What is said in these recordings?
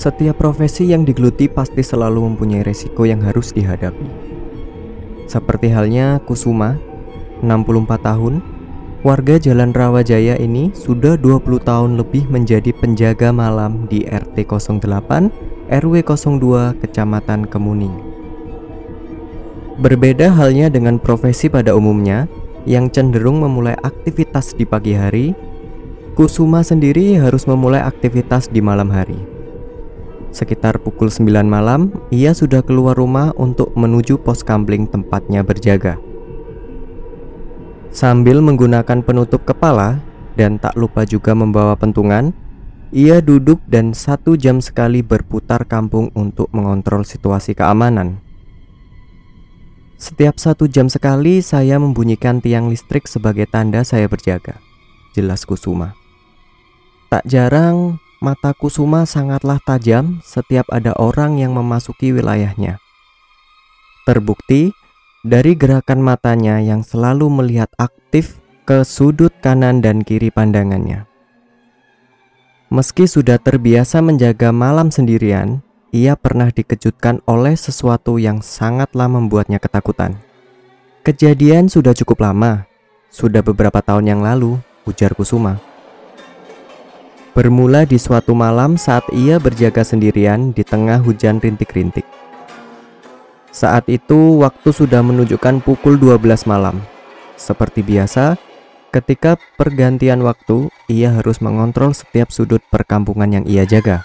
Setiap profesi yang digeluti pasti selalu mempunyai resiko yang harus dihadapi. Seperti halnya Kusuma, 64 tahun, warga Jalan Rawajaya ini sudah 20 tahun lebih menjadi penjaga malam di RT 08 RW 02 Kecamatan Kemuning. Berbeda halnya dengan profesi pada umumnya yang cenderung memulai aktivitas di pagi hari, Kusuma sendiri harus memulai aktivitas di malam hari. Sekitar pukul 9 malam, ia sudah keluar rumah untuk menuju pos kamling tempatnya berjaga. Sambil menggunakan penutup kepala dan tak lupa juga membawa pentungan, ia duduk dan satu jam sekali berputar kampung untuk mengontrol situasi keamanan. Setiap satu jam sekali saya membunyikan tiang listrik sebagai tanda saya berjaga. Jelas Kusuma. Tak jarang Mata Kusuma sangatlah tajam setiap ada orang yang memasuki wilayahnya. Terbukti dari gerakan matanya yang selalu melihat aktif ke sudut kanan dan kiri pandangannya. Meski sudah terbiasa menjaga malam sendirian, ia pernah dikejutkan oleh sesuatu yang sangatlah membuatnya ketakutan. Kejadian sudah cukup lama, sudah beberapa tahun yang lalu, ujar Kusuma. Bermula di suatu malam saat ia berjaga sendirian di tengah hujan rintik-rintik. Saat itu waktu sudah menunjukkan pukul 12 malam. Seperti biasa, ketika pergantian waktu, ia harus mengontrol setiap sudut perkampungan yang ia jaga.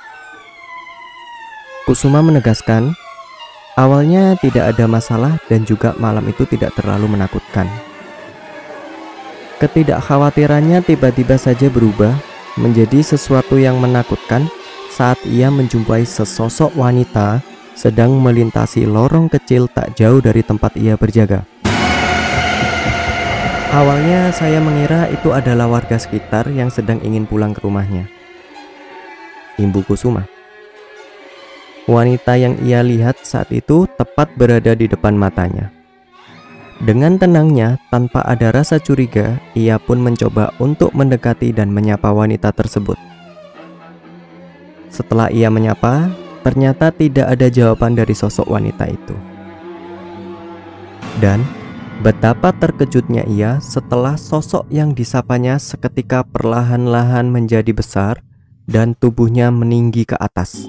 Kusuma menegaskan, awalnya tidak ada masalah dan juga malam itu tidak terlalu menakutkan. Ketidakkhawatirannya tiba-tiba saja berubah menjadi sesuatu yang menakutkan saat ia menjumpai sesosok wanita sedang melintasi lorong kecil tak jauh dari tempat ia berjaga. Awalnya saya mengira itu adalah warga sekitar yang sedang ingin pulang ke rumahnya. Imbu Kusuma. Wanita yang ia lihat saat itu tepat berada di depan matanya. Dengan tenangnya, tanpa ada rasa curiga, ia pun mencoba untuk mendekati dan menyapa wanita tersebut. Setelah ia menyapa, ternyata tidak ada jawaban dari sosok wanita itu. Dan betapa terkejutnya ia setelah sosok yang disapanya seketika perlahan-lahan menjadi besar dan tubuhnya meninggi ke atas.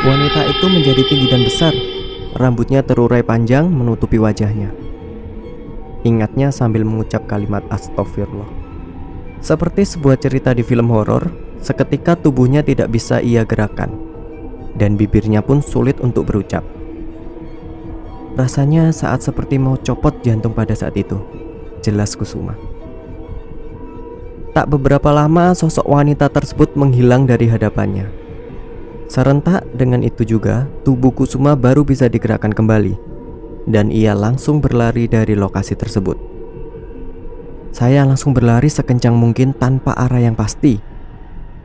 Wanita itu menjadi tinggi dan besar, Rambutnya terurai panjang menutupi wajahnya. Ingatnya sambil mengucap kalimat astagfirullah. Seperti sebuah cerita di film horor, seketika tubuhnya tidak bisa ia gerakan dan bibirnya pun sulit untuk berucap. Rasanya saat seperti mau copot jantung pada saat itu. Jelas Kusuma. Tak beberapa lama sosok wanita tersebut menghilang dari hadapannya. Serentak dengan itu juga, tubuh Kusuma baru bisa digerakkan kembali, dan ia langsung berlari dari lokasi tersebut. Saya langsung berlari sekencang mungkin tanpa arah yang pasti,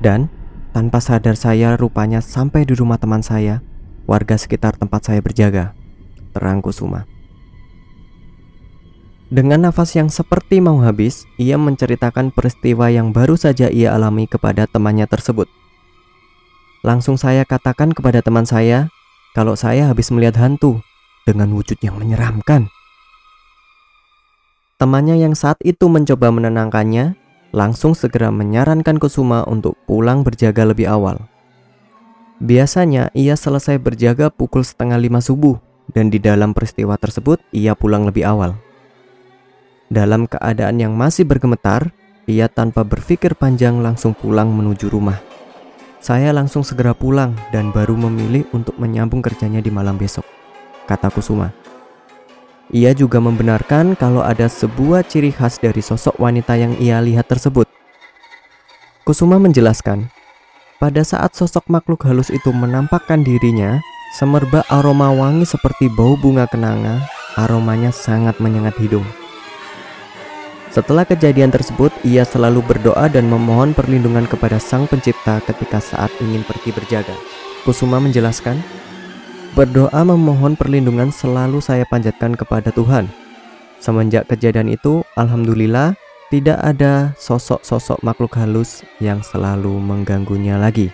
dan tanpa sadar saya rupanya sampai di rumah teman saya, warga sekitar tempat saya berjaga. Terang Kusuma. Dengan nafas yang seperti mau habis, ia menceritakan peristiwa yang baru saja ia alami kepada temannya tersebut. Langsung saya katakan kepada teman saya kalau saya habis melihat hantu dengan wujud yang menyeramkan. Temannya yang saat itu mencoba menenangkannya langsung segera menyarankan Kusuma untuk pulang berjaga lebih awal. Biasanya ia selesai berjaga pukul setengah lima subuh dan di dalam peristiwa tersebut ia pulang lebih awal. Dalam keadaan yang masih bergemetar, ia tanpa berpikir panjang langsung pulang menuju rumah. Saya langsung segera pulang dan baru memilih untuk menyambung kerjanya di malam besok, kata Kusuma. Ia juga membenarkan kalau ada sebuah ciri khas dari sosok wanita yang ia lihat tersebut. Kusuma menjelaskan, pada saat sosok makhluk halus itu menampakkan dirinya, semerbak aroma wangi seperti bau bunga kenanga, aromanya sangat menyengat hidung. Setelah kejadian tersebut, ia selalu berdoa dan memohon perlindungan kepada Sang Pencipta ketika saat ingin pergi berjaga. Kusuma menjelaskan, berdoa memohon perlindungan selalu saya panjatkan kepada Tuhan. Semenjak kejadian itu, alhamdulillah tidak ada sosok-sosok makhluk halus yang selalu mengganggunya lagi.